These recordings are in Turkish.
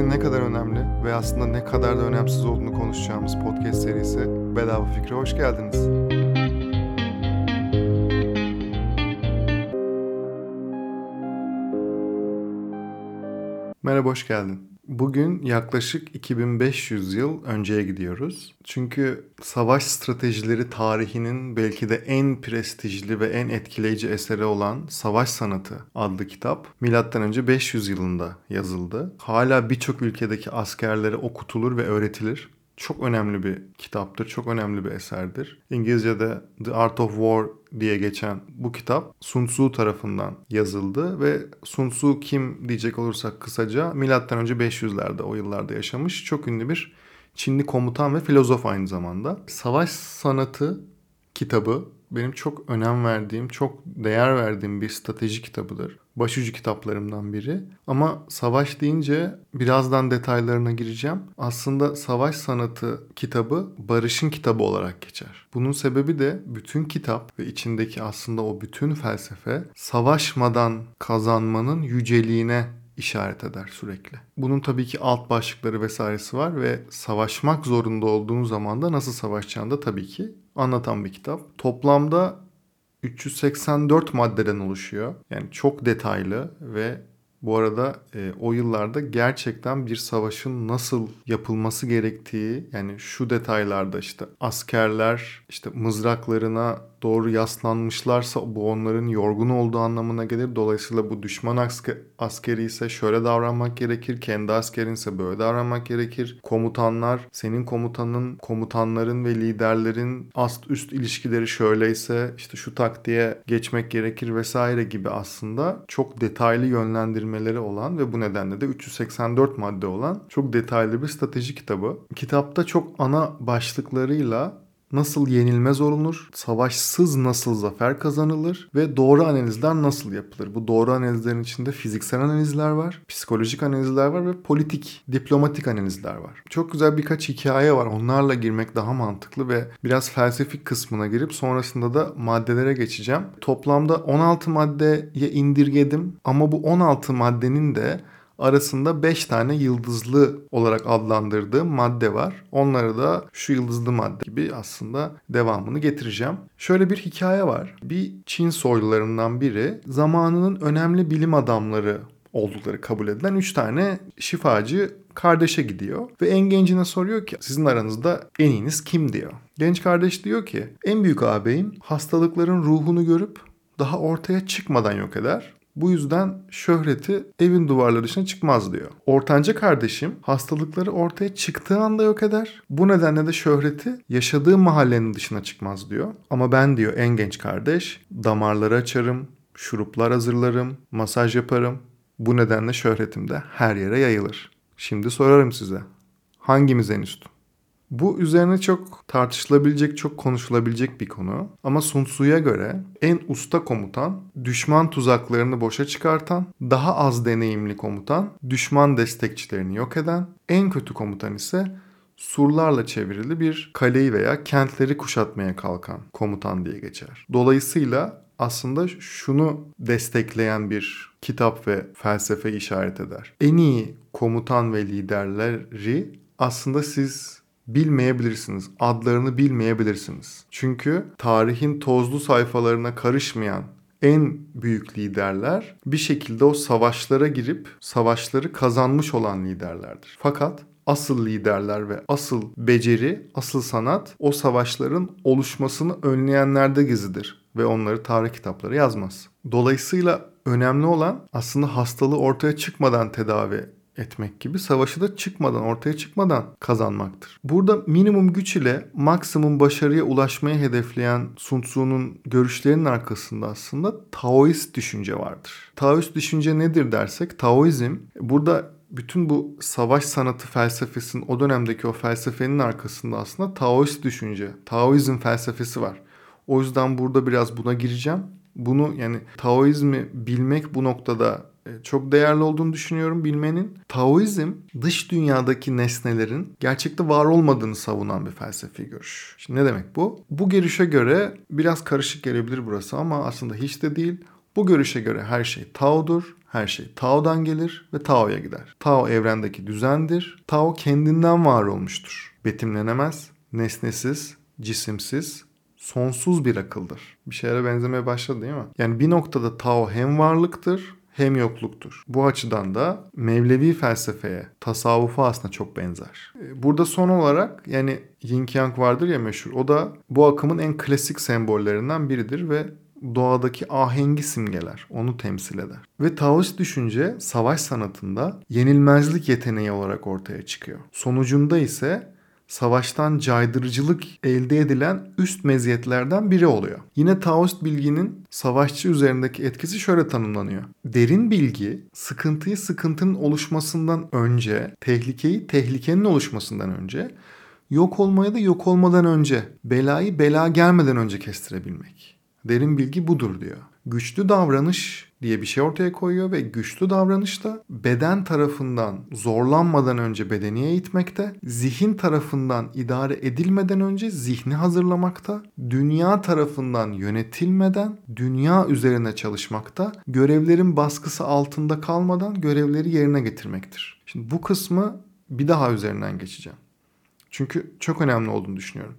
fikrin ne kadar önemli ve aslında ne kadar da önemsiz olduğunu konuşacağımız podcast serisi Bedava Fikre hoş geldiniz. Merhaba, hoş geldin. Bugün yaklaşık 2500 yıl önceye gidiyoruz. Çünkü savaş stratejileri tarihinin belki de en prestijli ve en etkileyici eseri olan Savaş Sanatı adlı kitap M.Ö. 500 yılında yazıldı. Hala birçok ülkedeki askerlere okutulur ve öğretilir çok önemli bir kitaptır, çok önemli bir eserdir. İngilizce'de The Art of War diye geçen bu kitap Sun Tzu tarafından yazıldı ve Sun Tzu kim diyecek olursak kısaca milattan önce 500'lerde o yıllarda yaşamış çok ünlü bir Çinli komutan ve filozof aynı zamanda. Savaş sanatı kitabı benim çok önem verdiğim, çok değer verdiğim bir strateji kitabıdır. Başucu kitaplarımdan biri. Ama savaş deyince birazdan detaylarına gireceğim. Aslında savaş sanatı kitabı barışın kitabı olarak geçer. Bunun sebebi de bütün kitap ve içindeki aslında o bütün felsefe savaşmadan kazanmanın yüceliğine işaret eder sürekli. Bunun tabii ki alt başlıkları vesairesi var ve savaşmak zorunda olduğun zaman da nasıl savaşacağını da tabii ki anlatan bir kitap. Toplamda 384 maddeden oluşuyor. Yani çok detaylı ve bu arada e, o yıllarda gerçekten bir savaşın nasıl yapılması gerektiği yani şu detaylarda işte askerler işte mızraklarına doğru yaslanmışlarsa bu onların yorgun olduğu anlamına gelir. Dolayısıyla bu düşman askeri ise şöyle davranmak gerekir. Kendi askerin ise böyle davranmak gerekir. Komutanlar, senin komutanın, komutanların ve liderlerin ast üst ilişkileri şöyleyse işte şu taktiğe geçmek gerekir vesaire gibi aslında çok detaylı yönlendirmeleri olan ve bu nedenle de 384 madde olan çok detaylı bir strateji kitabı. Kitapta çok ana başlıklarıyla nasıl yenilmez olunur, savaşsız nasıl zafer kazanılır ve doğru analizler nasıl yapılır? Bu doğru analizlerin içinde fiziksel analizler var, psikolojik analizler var ve politik, diplomatik analizler var. Çok güzel birkaç hikaye var. Onlarla girmek daha mantıklı ve biraz felsefik kısmına girip sonrasında da maddelere geçeceğim. Toplamda 16 maddeye indirgedim ama bu 16 maddenin de arasında 5 tane yıldızlı olarak adlandırdığım madde var. Onları da şu yıldızlı madde gibi aslında devamını getireceğim. Şöyle bir hikaye var. Bir Çin soylularından biri zamanının önemli bilim adamları oldukları kabul edilen 3 tane şifacı kardeşe gidiyor ve en gencine soruyor ki sizin aranızda en iyiniz kim diyor. Genç kardeş diyor ki en büyük ağabeyim hastalıkların ruhunu görüp daha ortaya çıkmadan yok eder. Bu yüzden şöhreti evin duvarları dışına çıkmaz diyor. Ortanca kardeşim hastalıkları ortaya çıktığı anda yok eder. Bu nedenle de şöhreti yaşadığı mahallenin dışına çıkmaz diyor. Ama ben diyor en genç kardeş damarları açarım, şuruplar hazırlarım, masaj yaparım. Bu nedenle şöhretim de her yere yayılır. Şimdi sorarım size. Hangimiz en üstün? Bu üzerine çok tartışılabilecek, çok konuşulabilecek bir konu. Ama Sun Tzu'ya göre en usta komutan, düşman tuzaklarını boşa çıkartan, daha az deneyimli komutan, düşman destekçilerini yok eden, en kötü komutan ise surlarla çevrili bir kaleyi veya kentleri kuşatmaya kalkan komutan diye geçer. Dolayısıyla aslında şunu destekleyen bir kitap ve felsefe işaret eder. En iyi komutan ve liderleri aslında siz bilmeyebilirsiniz. Adlarını bilmeyebilirsiniz. Çünkü tarihin tozlu sayfalarına karışmayan en büyük liderler bir şekilde o savaşlara girip savaşları kazanmış olan liderlerdir. Fakat asıl liderler ve asıl beceri, asıl sanat o savaşların oluşmasını önleyenlerde gizlidir ve onları tarih kitapları yazmaz. Dolayısıyla önemli olan aslında hastalığı ortaya çıkmadan tedavi etmek gibi savaşı da çıkmadan, ortaya çıkmadan kazanmaktır. Burada minimum güç ile maksimum başarıya ulaşmayı hedefleyen Sun Tzu'nun görüşlerinin arkasında aslında Taoist düşünce vardır. Taoist düşünce nedir dersek, Taoizm burada bütün bu savaş sanatı felsefesinin o dönemdeki o felsefenin arkasında aslında Taoist düşünce, Taoizm felsefesi var. O yüzden burada biraz buna gireceğim. Bunu yani Taoizmi bilmek bu noktada çok değerli olduğunu düşünüyorum bilmenin. Taoizm dış dünyadaki nesnelerin gerçekte var olmadığını savunan bir felsefi görüş. Şimdi ne demek bu? Bu görüşe göre biraz karışık gelebilir burası ama aslında hiç de değil. Bu görüşe göre her şey Tao'dur, Her şey Tao'dan gelir ve Tao'ya gider. Tao evrendeki düzendir. Tao kendinden var olmuştur. Betimlenemez, nesnesiz, cisimsiz, sonsuz bir akıldır. Bir şeylere benzemeye başladı değil mi? Yani bir noktada Tao hem varlıktır hem yokluktur. Bu açıdan da Mevlevi felsefeye, tasavvufa aslında çok benzer. E, burada son olarak yani Yin Yang vardır ya meşhur. O da bu akımın en klasik sembollerinden biridir ve doğadaki ahengi simgeler. Onu temsil eder. Ve Taoist düşünce savaş sanatında yenilmezlik yeteneği olarak ortaya çıkıyor. Sonucunda ise savaştan caydırıcılık elde edilen üst meziyetlerden biri oluyor. Yine Taoist bilginin savaşçı üzerindeki etkisi şöyle tanımlanıyor. Derin bilgi sıkıntıyı sıkıntının oluşmasından önce, tehlikeyi tehlikenin oluşmasından önce, yok olmaya da yok olmadan önce, belayı bela gelmeden önce kestirebilmek. Derin bilgi budur diyor. Güçlü davranış diye bir şey ortaya koyuyor ve güçlü davranış da beden tarafından zorlanmadan önce bedeni eğitmekte, zihin tarafından idare edilmeden önce zihni hazırlamakta, dünya tarafından yönetilmeden dünya üzerine çalışmakta, görevlerin baskısı altında kalmadan görevleri yerine getirmektir. Şimdi bu kısmı bir daha üzerinden geçeceğim. Çünkü çok önemli olduğunu düşünüyorum.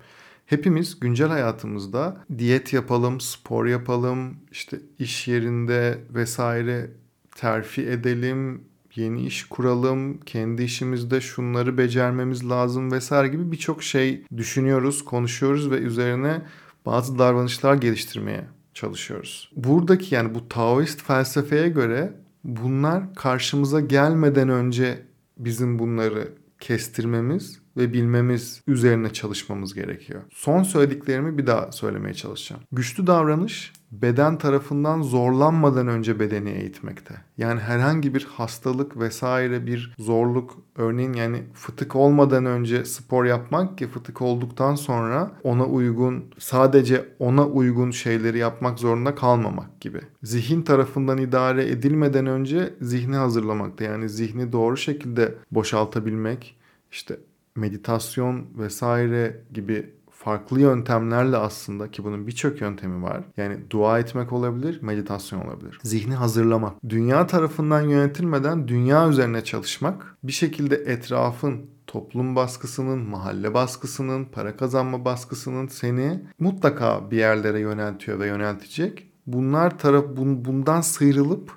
Hepimiz güncel hayatımızda diyet yapalım, spor yapalım, işte iş yerinde vesaire terfi edelim, yeni iş kuralım, kendi işimizde şunları becermemiz lazım vesaire gibi birçok şey düşünüyoruz, konuşuyoruz ve üzerine bazı davranışlar geliştirmeye çalışıyoruz. Buradaki yani bu Taoist felsefeye göre bunlar karşımıza gelmeden önce bizim bunları kestirmemiz ve bilmemiz üzerine çalışmamız gerekiyor. Son söylediklerimi bir daha söylemeye çalışacağım. Güçlü davranış beden tarafından zorlanmadan önce bedeni eğitmekte. Yani herhangi bir hastalık vesaire bir zorluk örneğin yani fıtık olmadan önce spor yapmak ki fıtık olduktan sonra ona uygun sadece ona uygun şeyleri yapmak zorunda kalmamak gibi. Zihin tarafından idare edilmeden önce zihni hazırlamakta. Yani zihni doğru şekilde boşaltabilmek işte meditasyon vesaire gibi farklı yöntemlerle aslında ki bunun birçok yöntemi var. Yani dua etmek olabilir, meditasyon olabilir. Zihni hazırlamak. Dünya tarafından yönetilmeden dünya üzerine çalışmak. Bir şekilde etrafın toplum baskısının, mahalle baskısının, para kazanma baskısının seni mutlaka bir yerlere yöneltiyor ve yöneltecek. Bunlar taraf bundan sıyrılıp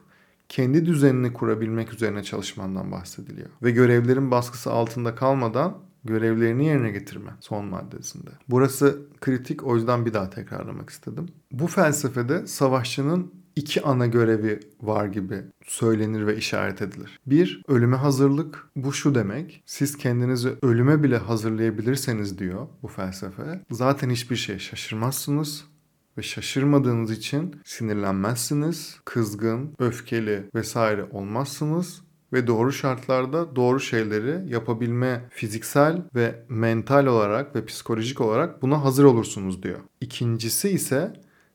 kendi düzenini kurabilmek üzerine çalışmandan bahsediliyor. Ve görevlerin baskısı altında kalmadan görevlerini yerine getirme son maddesinde. Burası kritik o yüzden bir daha tekrarlamak istedim. Bu felsefede savaşçının iki ana görevi var gibi söylenir ve işaret edilir. Bir, ölüme hazırlık. Bu şu demek. Siz kendinizi ölüme bile hazırlayabilirseniz diyor bu felsefe. Zaten hiçbir şey şaşırmazsınız ve şaşırmadığınız için sinirlenmezsiniz, kızgın, öfkeli vesaire olmazsınız ve doğru şartlarda doğru şeyleri yapabilme fiziksel ve mental olarak ve psikolojik olarak buna hazır olursunuz diyor. İkincisi ise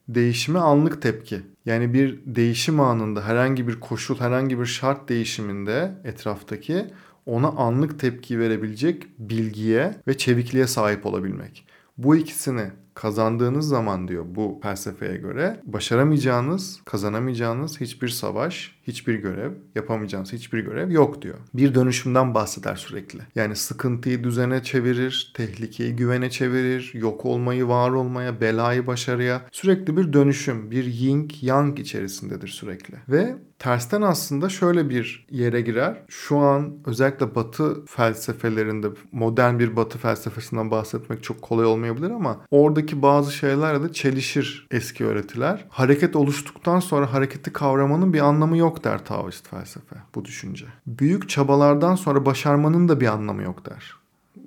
değişime anlık tepki. Yani bir değişim anında herhangi bir koşul, herhangi bir şart değişiminde etraftaki ona anlık tepki verebilecek bilgiye ve çevikliğe sahip olabilmek. Bu ikisini kazandığınız zaman diyor bu felsefeye göre başaramayacağınız, kazanamayacağınız hiçbir savaş, hiçbir görev, yapamayacağınız hiçbir görev yok diyor. Bir dönüşümden bahseder sürekli. Yani sıkıntıyı düzene çevirir, tehlikeyi güvene çevirir, yok olmayı var olmaya, belayı başarıya sürekli bir dönüşüm, bir yin yang içerisindedir sürekli. Ve tersten aslında şöyle bir yere girer. Şu an özellikle batı felsefelerinde modern bir batı felsefesinden bahsetmek çok kolay olmayabilir ama oradaki bazı şeylerle de çelişir eski öğretiler. Hareket oluştuktan sonra hareketi kavramanın bir anlamı yok der Taoist felsefe bu düşünce. Büyük çabalardan sonra başarmanın da bir anlamı yok der.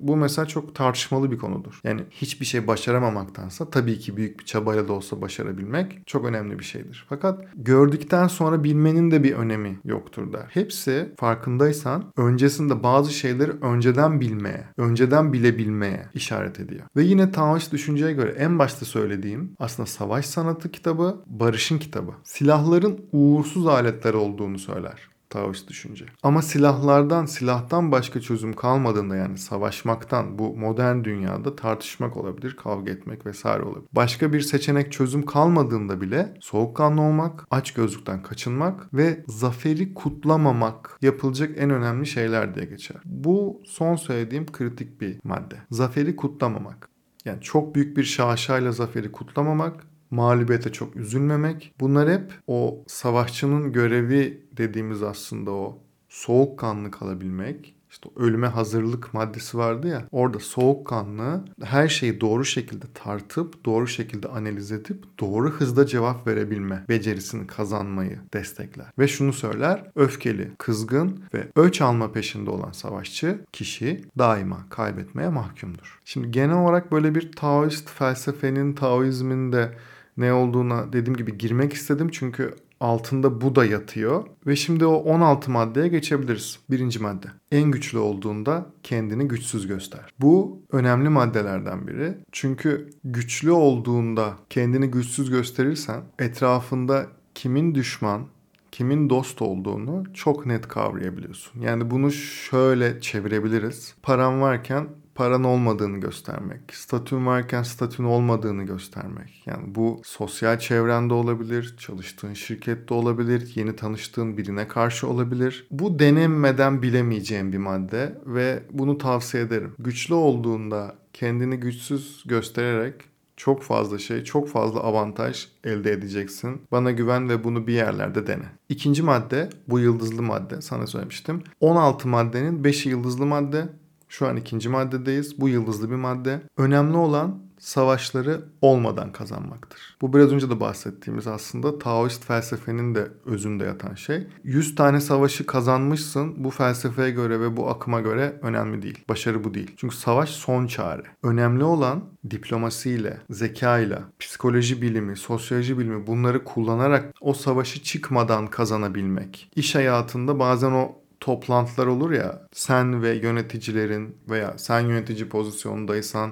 Bu mesela çok tartışmalı bir konudur. Yani hiçbir şey başaramamaktansa tabii ki büyük bir çabayla da olsa başarabilmek çok önemli bir şeydir. Fakat gördükten sonra bilmenin de bir önemi yoktur der. Hepsi farkındaysan öncesinde bazı şeyleri önceden bilmeye, önceden bilebilmeye işaret ediyor. Ve yine Taoist düşünceye göre en başta söylediğim aslında savaş sanatı kitabı, barışın kitabı. Silahların uğursuz aletler olduğunu söyler. Taoist düşünce. Ama silahlardan, silahtan başka çözüm kalmadığında yani savaşmaktan bu modern dünyada tartışmak olabilir, kavga etmek vesaire olabilir. Başka bir seçenek çözüm kalmadığında bile soğukkanlı olmak, aç gözlükten kaçınmak ve zaferi kutlamamak yapılacak en önemli şeyler diye geçer. Bu son söylediğim kritik bir madde. Zaferi kutlamamak. Yani çok büyük bir şaşayla zaferi kutlamamak, mağlubiyete çok üzülmemek. Bunlar hep o savaşçının görevi dediğimiz aslında o soğukkanlı kalabilmek, işte ölüme hazırlık maddesi vardı ya. Orada soğukkanlı her şeyi doğru şekilde tartıp, doğru şekilde analiz edip doğru hızda cevap verebilme becerisini kazanmayı destekler. Ve şunu söyler. Öfkeli, kızgın ve öç alma peşinde olan savaşçı kişi daima kaybetmeye mahkumdur. Şimdi genel olarak böyle bir Taoist felsefenin, Taoizmin de ne olduğuna dediğim gibi girmek istedim çünkü altında bu da yatıyor. Ve şimdi o 16 maddeye geçebiliriz. Birinci madde. En güçlü olduğunda kendini güçsüz göster. Bu önemli maddelerden biri. Çünkü güçlü olduğunda kendini güçsüz gösterirsen etrafında kimin düşman, kimin dost olduğunu çok net kavrayabiliyorsun. Yani bunu şöyle çevirebiliriz. Param varken paran olmadığını göstermek, statün varken statün olmadığını göstermek. Yani bu sosyal çevrende olabilir, çalıştığın şirkette olabilir, yeni tanıştığın birine karşı olabilir. Bu denenmeden bilemeyeceğim bir madde ve bunu tavsiye ederim. Güçlü olduğunda kendini güçsüz göstererek çok fazla şey, çok fazla avantaj elde edeceksin. Bana güven ve bunu bir yerlerde dene. İkinci madde bu yıldızlı madde sana söylemiştim. 16 maddenin 5'i yıldızlı madde, şu an ikinci maddedeyiz. Bu yıldızlı bir madde. Önemli olan savaşları olmadan kazanmaktır. Bu biraz önce de bahsettiğimiz aslında Taoist felsefenin de özünde yatan şey. 100 tane savaşı kazanmışsın bu felsefeye göre ve bu akıma göre önemli değil. Başarı bu değil. Çünkü savaş son çare. Önemli olan diplomasiyle, zekayla, psikoloji bilimi, sosyoloji bilimi bunları kullanarak o savaşı çıkmadan kazanabilmek. İş hayatında bazen o toplantılar olur ya sen ve yöneticilerin veya sen yönetici pozisyondaysan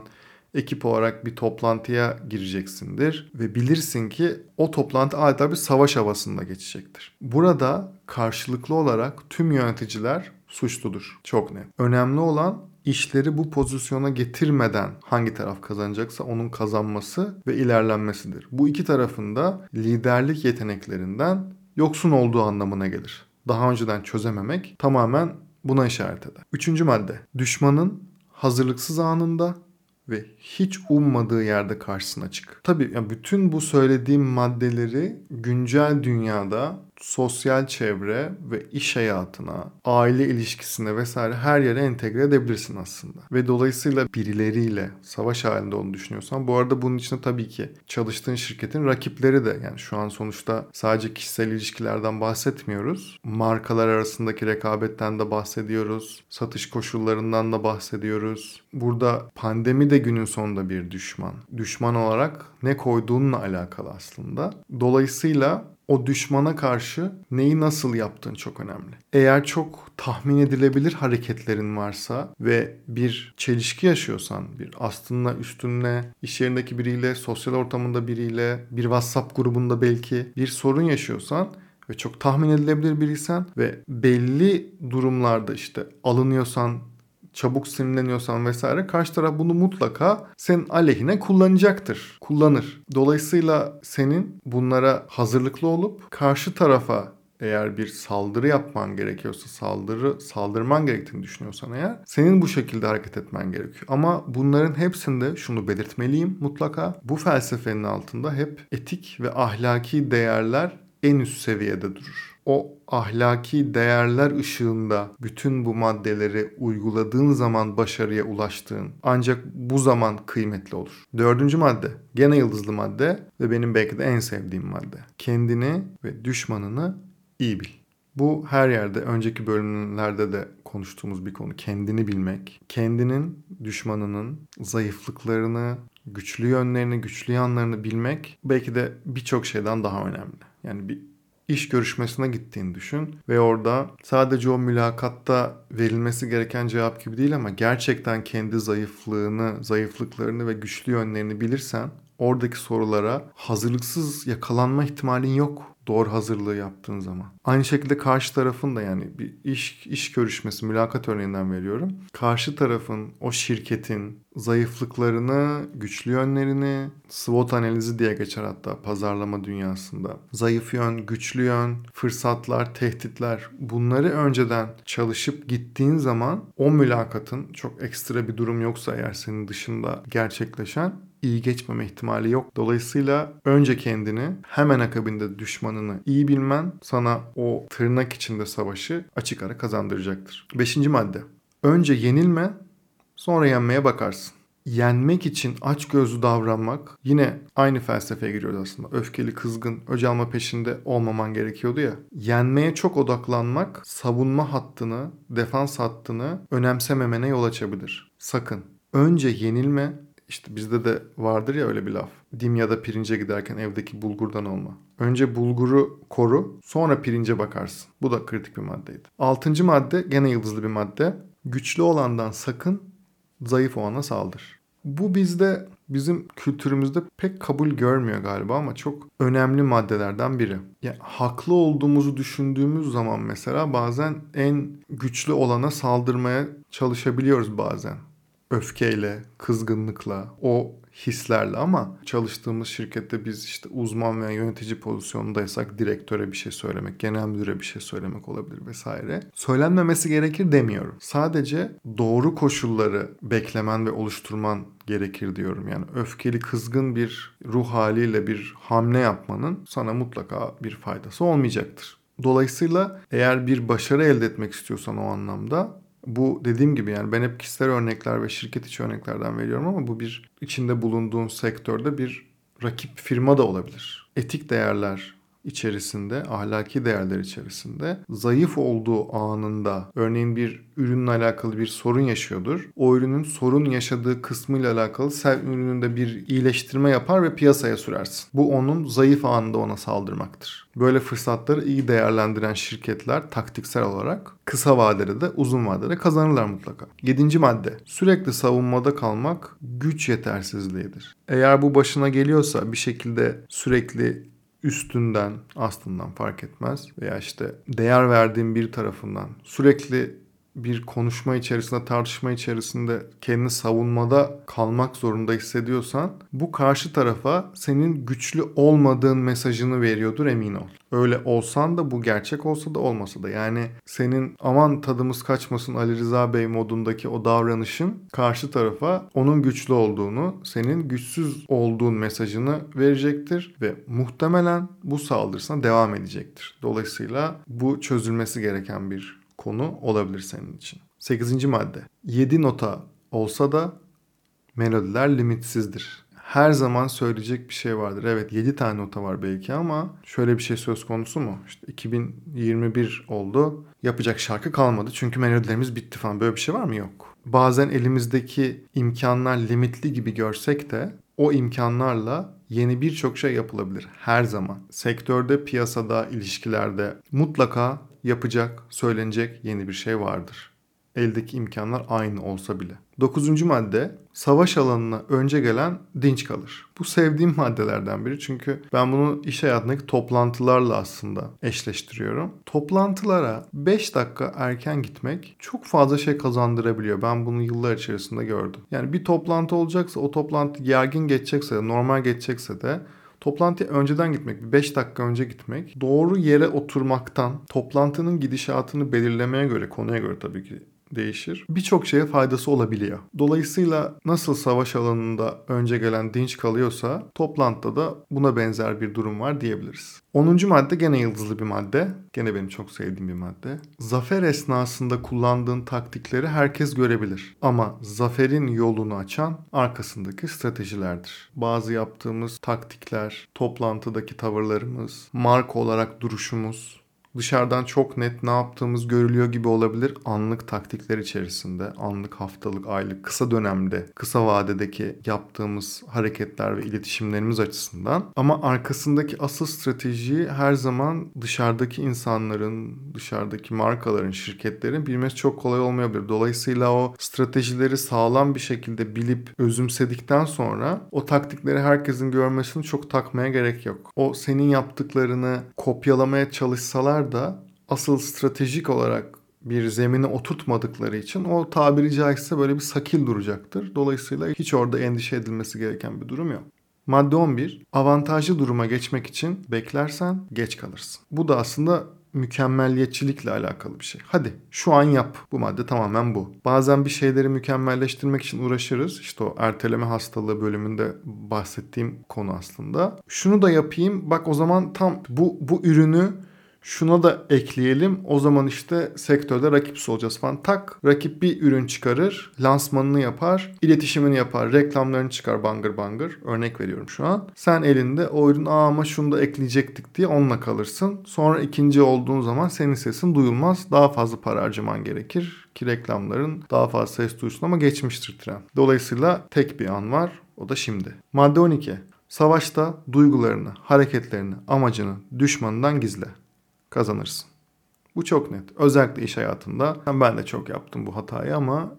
ekip olarak bir toplantıya gireceksindir ve bilirsin ki o toplantı adeta bir savaş havasında geçecektir. Burada karşılıklı olarak tüm yöneticiler suçludur. Çok net. Önemli olan işleri bu pozisyona getirmeden hangi taraf kazanacaksa onun kazanması ve ilerlenmesidir. Bu iki tarafın da liderlik yeteneklerinden yoksun olduğu anlamına gelir daha önceden çözememek tamamen buna işaret eder. Üçüncü madde. Düşmanın hazırlıksız anında ve hiç ummadığı yerde karşısına çık. Tabii yani bütün bu söylediğim maddeleri güncel dünyada sosyal çevre ve iş hayatına, aile ilişkisine vesaire her yere entegre edebilirsin aslında. Ve dolayısıyla birileriyle savaş halinde onu düşünüyorsan bu arada bunun içinde tabii ki çalıştığın şirketin rakipleri de yani şu an sonuçta sadece kişisel ilişkilerden bahsetmiyoruz. Markalar arasındaki rekabetten de bahsediyoruz. Satış koşullarından da bahsediyoruz. Burada pandemi de günün sonunda bir düşman. Düşman olarak ne koyduğunla alakalı aslında. Dolayısıyla o düşmana karşı neyi nasıl yaptığın çok önemli. Eğer çok tahmin edilebilir hareketlerin varsa ve bir çelişki yaşıyorsan, bir aslında üstünle, iş yerindeki biriyle, sosyal ortamında biriyle, bir WhatsApp grubunda belki bir sorun yaşıyorsan ve çok tahmin edilebilir biriysen ve belli durumlarda işte alınıyorsan, çabuk sinirleniyorsan vesaire karşı taraf bunu mutlaka senin aleyhine kullanacaktır. Kullanır. Dolayısıyla senin bunlara hazırlıklı olup karşı tarafa eğer bir saldırı yapman gerekiyorsa saldırı saldırman gerektiğini düşünüyorsan eğer senin bu şekilde hareket etmen gerekiyor. Ama bunların hepsinde şunu belirtmeliyim mutlaka bu felsefenin altında hep etik ve ahlaki değerler en üst seviyede durur o ahlaki değerler ışığında bütün bu maddeleri uyguladığın zaman başarıya ulaştığın ancak bu zaman kıymetli olur. Dördüncü madde gene yıldızlı madde ve benim belki de en sevdiğim madde. Kendini ve düşmanını iyi bil. Bu her yerde önceki bölümlerde de konuştuğumuz bir konu. Kendini bilmek, kendinin, düşmanının zayıflıklarını, güçlü yönlerini, güçlü yanlarını bilmek belki de birçok şeyden daha önemli. Yani bir iş görüşmesine gittiğini düşün ve orada sadece o mülakatta verilmesi gereken cevap gibi değil ama gerçekten kendi zayıflığını, zayıflıklarını ve güçlü yönlerini bilirsen oradaki sorulara hazırlıksız yakalanma ihtimalin yok doğru hazırlığı yaptığın zaman. Aynı şekilde karşı tarafın da yani bir iş iş görüşmesi, mülakat örneğinden veriyorum. Karşı tarafın, o şirketin zayıflıklarını, güçlü yönlerini, SWOT analizi diye geçer hatta pazarlama dünyasında. Zayıf yön, güçlü yön, fırsatlar, tehditler bunları önceden çalışıp gittiğin zaman o mülakatın çok ekstra bir durum yoksa eğer senin dışında gerçekleşen iyi geçmeme ihtimali yok. Dolayısıyla önce kendini hemen akabinde düşmanını iyi bilmen sana o tırnak içinde savaşı açık ara kazandıracaktır. Beşinci madde. Önce yenilme sonra yenmeye bakarsın. Yenmek için aç gözlü davranmak yine aynı felsefeye giriyoruz aslında. Öfkeli, kızgın, öc alma peşinde olmaman gerekiyordu ya. Yenmeye çok odaklanmak savunma hattını, defans hattını önemsememene yol açabilir. Sakın. Önce yenilme, işte bizde de vardır ya öyle bir laf. Dim ya da pirince giderken evdeki bulgurdan olma. Önce bulguru koru, sonra pirince bakarsın. Bu da kritik bir maddeydi. Altıncı madde gene yıldızlı bir madde. Güçlü olandan sakın, zayıf olana saldır. Bu bizde bizim kültürümüzde pek kabul görmüyor galiba ama çok önemli maddelerden biri. Ya haklı olduğumuzu düşündüğümüz zaman mesela bazen en güçlü olana saldırmaya çalışabiliyoruz bazen öfkeyle, kızgınlıkla, o hislerle ama çalıştığımız şirkette biz işte uzman veya yönetici pozisyonundaysak direktöre bir şey söylemek, genel müdüre bir şey söylemek olabilir vesaire. Söylenmemesi gerekir demiyorum. Sadece doğru koşulları beklemen ve oluşturman gerekir diyorum. Yani öfkeli, kızgın bir ruh haliyle bir hamle yapmanın sana mutlaka bir faydası olmayacaktır. Dolayısıyla eğer bir başarı elde etmek istiyorsan o anlamda bu dediğim gibi yani ben hep kişisel örnekler ve şirket içi örneklerden veriyorum ama bu bir içinde bulunduğun sektörde bir rakip firma da olabilir. Etik değerler içerisinde, ahlaki değerler içerisinde zayıf olduğu anında örneğin bir ürünle alakalı bir sorun yaşıyordur. O ürünün sorun yaşadığı kısmıyla alakalı sen ürününde bir iyileştirme yapar ve piyasaya sürersin. Bu onun zayıf anında ona saldırmaktır. Böyle fırsatları iyi değerlendiren şirketler taktiksel olarak kısa vadede de uzun vadede kazanırlar mutlaka. Yedinci madde. Sürekli savunmada kalmak güç yetersizliğidir. Eğer bu başına geliyorsa bir şekilde sürekli üstünden, aslından fark etmez veya işte değer verdiğin bir tarafından sürekli bir konuşma içerisinde, tartışma içerisinde kendini savunmada kalmak zorunda hissediyorsan bu karşı tarafa senin güçlü olmadığın mesajını veriyordur emin ol. Öyle olsan da bu gerçek olsa da olmasa da yani senin aman tadımız kaçmasın Ali Rıza Bey modundaki o davranışın karşı tarafa onun güçlü olduğunu, senin güçsüz olduğun mesajını verecektir ve muhtemelen bu saldırısına devam edecektir. Dolayısıyla bu çözülmesi gereken bir konu olabilir senin için. 8. madde. 7 nota olsa da melodiler limitsizdir. Her zaman söyleyecek bir şey vardır. Evet 7 tane nota var belki ama şöyle bir şey söz konusu mu? İşte 2021 oldu. Yapacak şarkı kalmadı çünkü melodilerimiz bitti falan. Böyle bir şey var mı? Yok. Bazen elimizdeki imkanlar limitli gibi görsek de o imkanlarla yeni birçok şey yapılabilir her zaman. Sektörde, piyasada, ilişkilerde mutlaka yapacak, söylenecek yeni bir şey vardır. Eldeki imkanlar aynı olsa bile. Dokuzuncu madde savaş alanına önce gelen dinç kalır. Bu sevdiğim maddelerden biri çünkü ben bunu iş hayatındaki toplantılarla aslında eşleştiriyorum. Toplantılara 5 dakika erken gitmek çok fazla şey kazandırabiliyor. Ben bunu yıllar içerisinde gördüm. Yani bir toplantı olacaksa o toplantı gergin geçecekse de normal geçecekse de Toplantıya önceden gitmek, 5 dakika önce gitmek, doğru yere oturmaktan, toplantının gidişatını belirlemeye göre, konuya göre tabii ki değişir. Birçok şeye faydası olabiliyor. Dolayısıyla nasıl savaş alanında önce gelen dinç kalıyorsa toplantıda da buna benzer bir durum var diyebiliriz. 10. madde gene yıldızlı bir madde. Gene benim çok sevdiğim bir madde. Zafer esnasında kullandığın taktikleri herkes görebilir. Ama zaferin yolunu açan arkasındaki stratejilerdir. Bazı yaptığımız taktikler, toplantıdaki tavırlarımız, marka olarak duruşumuz, Dışarıdan çok net ne yaptığımız görülüyor gibi olabilir. Anlık taktikler içerisinde, anlık haftalık, aylık, kısa dönemde, kısa vadedeki yaptığımız hareketler ve iletişimlerimiz açısından. Ama arkasındaki asıl stratejiyi her zaman dışarıdaki insanların, dışarıdaki markaların, şirketlerin bilmesi çok kolay olmayabilir. Dolayısıyla o stratejileri sağlam bir şekilde bilip özümsedikten sonra o taktikleri herkesin görmesini çok takmaya gerek yok. O senin yaptıklarını kopyalamaya çalışsalar da asıl stratejik olarak bir zemine oturtmadıkları için o tabiri caizse böyle bir sakil duracaktır. Dolayısıyla hiç orada endişe edilmesi gereken bir durum yok. Madde 11. Avantajlı duruma geçmek için beklersen geç kalırsın. Bu da aslında mükemmelliyetçilikle alakalı bir şey. Hadi şu an yap. Bu madde tamamen bu. Bazen bir şeyleri mükemmelleştirmek için uğraşırız. İşte o erteleme hastalığı bölümünde bahsettiğim konu aslında. Şunu da yapayım. Bak o zaman tam bu bu ürünü şuna da ekleyelim. O zaman işte sektörde rakipsiz olacağız falan. Tak rakip bir ürün çıkarır. Lansmanını yapar. iletişimini yapar. Reklamlarını çıkar bangır bangır. Örnek veriyorum şu an. Sen elinde o ürün Aa, ama şunu da ekleyecektik diye onunla kalırsın. Sonra ikinci olduğun zaman senin sesin duyulmaz. Daha fazla para harcaman gerekir. Ki reklamların daha fazla ses duysun ama geçmiştir tren. Dolayısıyla tek bir an var. O da şimdi. Madde 12. Savaşta duygularını, hareketlerini, amacını düşmanından gizle kazanırsın. Bu çok net. Özellikle iş hayatında. Ben de çok yaptım bu hatayı ama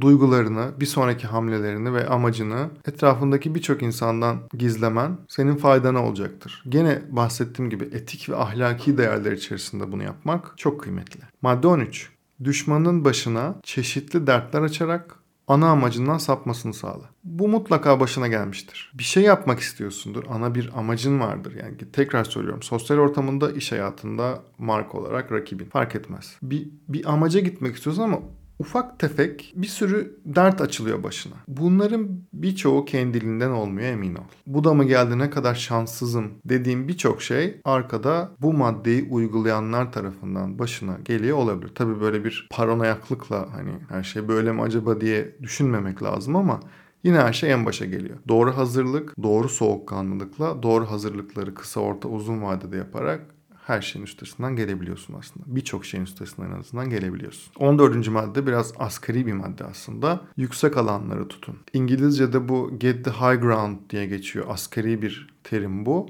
duygularını, bir sonraki hamlelerini ve amacını etrafındaki birçok insandan gizlemen senin faydana olacaktır. Gene bahsettiğim gibi etik ve ahlaki değerler içerisinde bunu yapmak çok kıymetli. Madde 13. Düşmanın başına çeşitli dertler açarak ana amacından sapmasını sağla. Bu mutlaka başına gelmiştir. Bir şey yapmak istiyorsundur. Ana bir amacın vardır. Yani tekrar söylüyorum. Sosyal ortamında, iş hayatında marka olarak rakibin. Fark etmez. Bir, bir amaca gitmek istiyorsun ama ufak tefek bir sürü dert açılıyor başına. Bunların birçoğu kendiliğinden olmuyor emin ol. Bu da mı geldi ne kadar şanssızım dediğim birçok şey arkada bu maddeyi uygulayanlar tarafından başına geliyor olabilir. Tabi böyle bir paranoyaklıkla hani her şey böyle mi acaba diye düşünmemek lazım ama Yine her şey en başa geliyor. Doğru hazırlık, doğru soğukkanlılıkla doğru hazırlıkları kısa, orta, uzun vadede yaparak her şeyin üstesinden gelebiliyorsun aslında. Birçok şeyin üstesinden en azından gelebiliyorsun. 14. madde biraz asgari bir madde aslında. Yüksek alanları tutun. İngilizce'de bu get the high ground diye geçiyor. Asgari bir terim bu.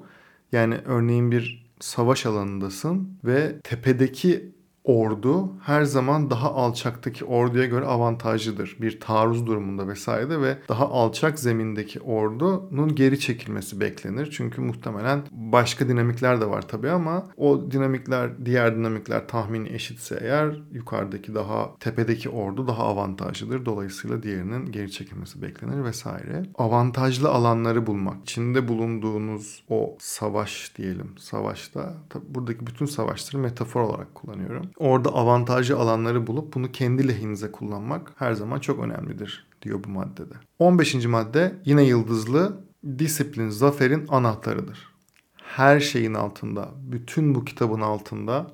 Yani örneğin bir savaş alanındasın ve tepedeki ordu her zaman daha alçaktaki orduya göre avantajlıdır. Bir taarruz durumunda vesaire ve daha alçak zemindeki ordunun geri çekilmesi beklenir. Çünkü muhtemelen başka dinamikler de var tabii ama o dinamikler diğer dinamikler tahmini eşitse eğer yukarıdaki daha tepedeki ordu daha avantajlıdır. Dolayısıyla diğerinin geri çekilmesi beklenir vesaire. Avantajlı alanları bulmak. içinde bulunduğunuz o savaş diyelim. Savaşta tabii buradaki bütün savaşları metafor olarak kullanıyorum orada avantajlı alanları bulup bunu kendi lehinize kullanmak her zaman çok önemlidir diyor bu maddede. 15. madde yine yıldızlı disiplin zaferin anahtarıdır. Her şeyin altında, bütün bu kitabın altında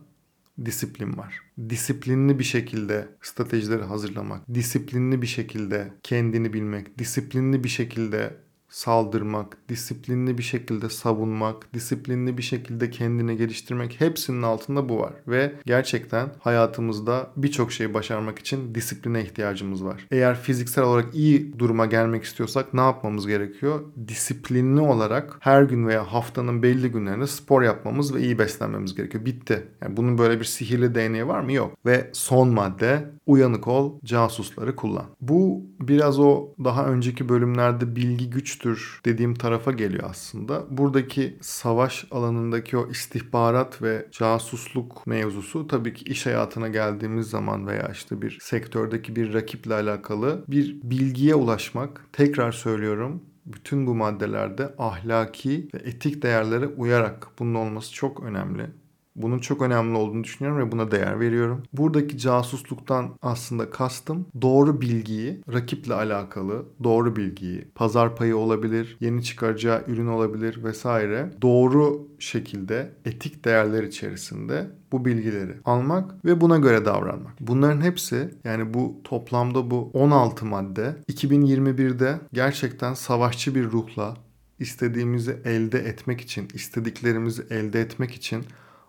disiplin var. Disiplinli bir şekilde stratejileri hazırlamak, disiplinli bir şekilde kendini bilmek, disiplinli bir şekilde saldırmak, disiplinli bir şekilde savunmak, disiplinli bir şekilde kendini geliştirmek hepsinin altında bu var. Ve gerçekten hayatımızda birçok şeyi başarmak için disipline ihtiyacımız var. Eğer fiziksel olarak iyi duruma gelmek istiyorsak ne yapmamız gerekiyor? Disiplinli olarak her gün veya haftanın belli günlerinde spor yapmamız ve iyi beslenmemiz gerekiyor. Bitti. Yani bunun böyle bir sihirli değneği var mı? Yok. Ve son madde uyanık ol, casusları kullan. Bu biraz o daha önceki bölümlerde bilgi güç güçtür dediğim tarafa geliyor aslında. Buradaki savaş alanındaki o istihbarat ve casusluk mevzusu tabii ki iş hayatına geldiğimiz zaman veya işte bir sektördeki bir rakiple alakalı bir bilgiye ulaşmak. Tekrar söylüyorum bütün bu maddelerde ahlaki ve etik değerlere uyarak bunun olması çok önemli. Bunun çok önemli olduğunu düşünüyorum ve buna değer veriyorum. Buradaki casusluktan aslında kastım doğru bilgiyi, rakiple alakalı doğru bilgiyi, pazar payı olabilir, yeni çıkaracağı ürün olabilir vesaire. Doğru şekilde etik değerler içerisinde bu bilgileri almak ve buna göre davranmak. Bunların hepsi yani bu toplamda bu 16 madde 2021'de gerçekten savaşçı bir ruhla istediğimizi elde etmek için, istediklerimizi elde etmek için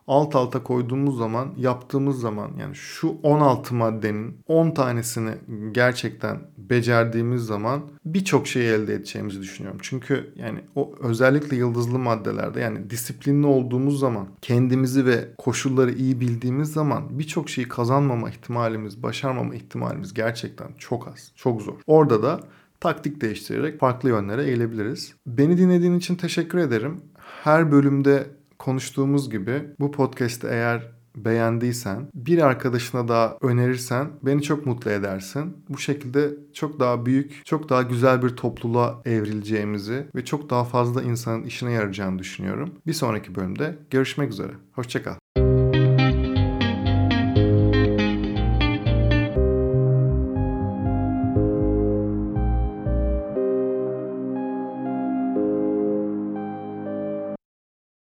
alt alta koyduğumuz zaman, yaptığımız zaman yani şu 16 maddenin 10 tanesini gerçekten becerdiğimiz zaman birçok şeyi elde edeceğimizi düşünüyorum. Çünkü yani o özellikle yıldızlı maddelerde yani disiplinli olduğumuz zaman, kendimizi ve koşulları iyi bildiğimiz zaman birçok şeyi kazanmama ihtimalimiz, başarmama ihtimalimiz gerçekten çok az, çok zor. Orada da taktik değiştirerek farklı yönlere eğilebiliriz. Beni dinlediğin için teşekkür ederim. Her bölümde konuştuğumuz gibi bu podcast'i eğer beğendiysen, bir arkadaşına da önerirsen beni çok mutlu edersin. Bu şekilde çok daha büyük, çok daha güzel bir topluluğa evrileceğimizi ve çok daha fazla insanın işine yarayacağını düşünüyorum. Bir sonraki bölümde görüşmek üzere. Hoşçakal.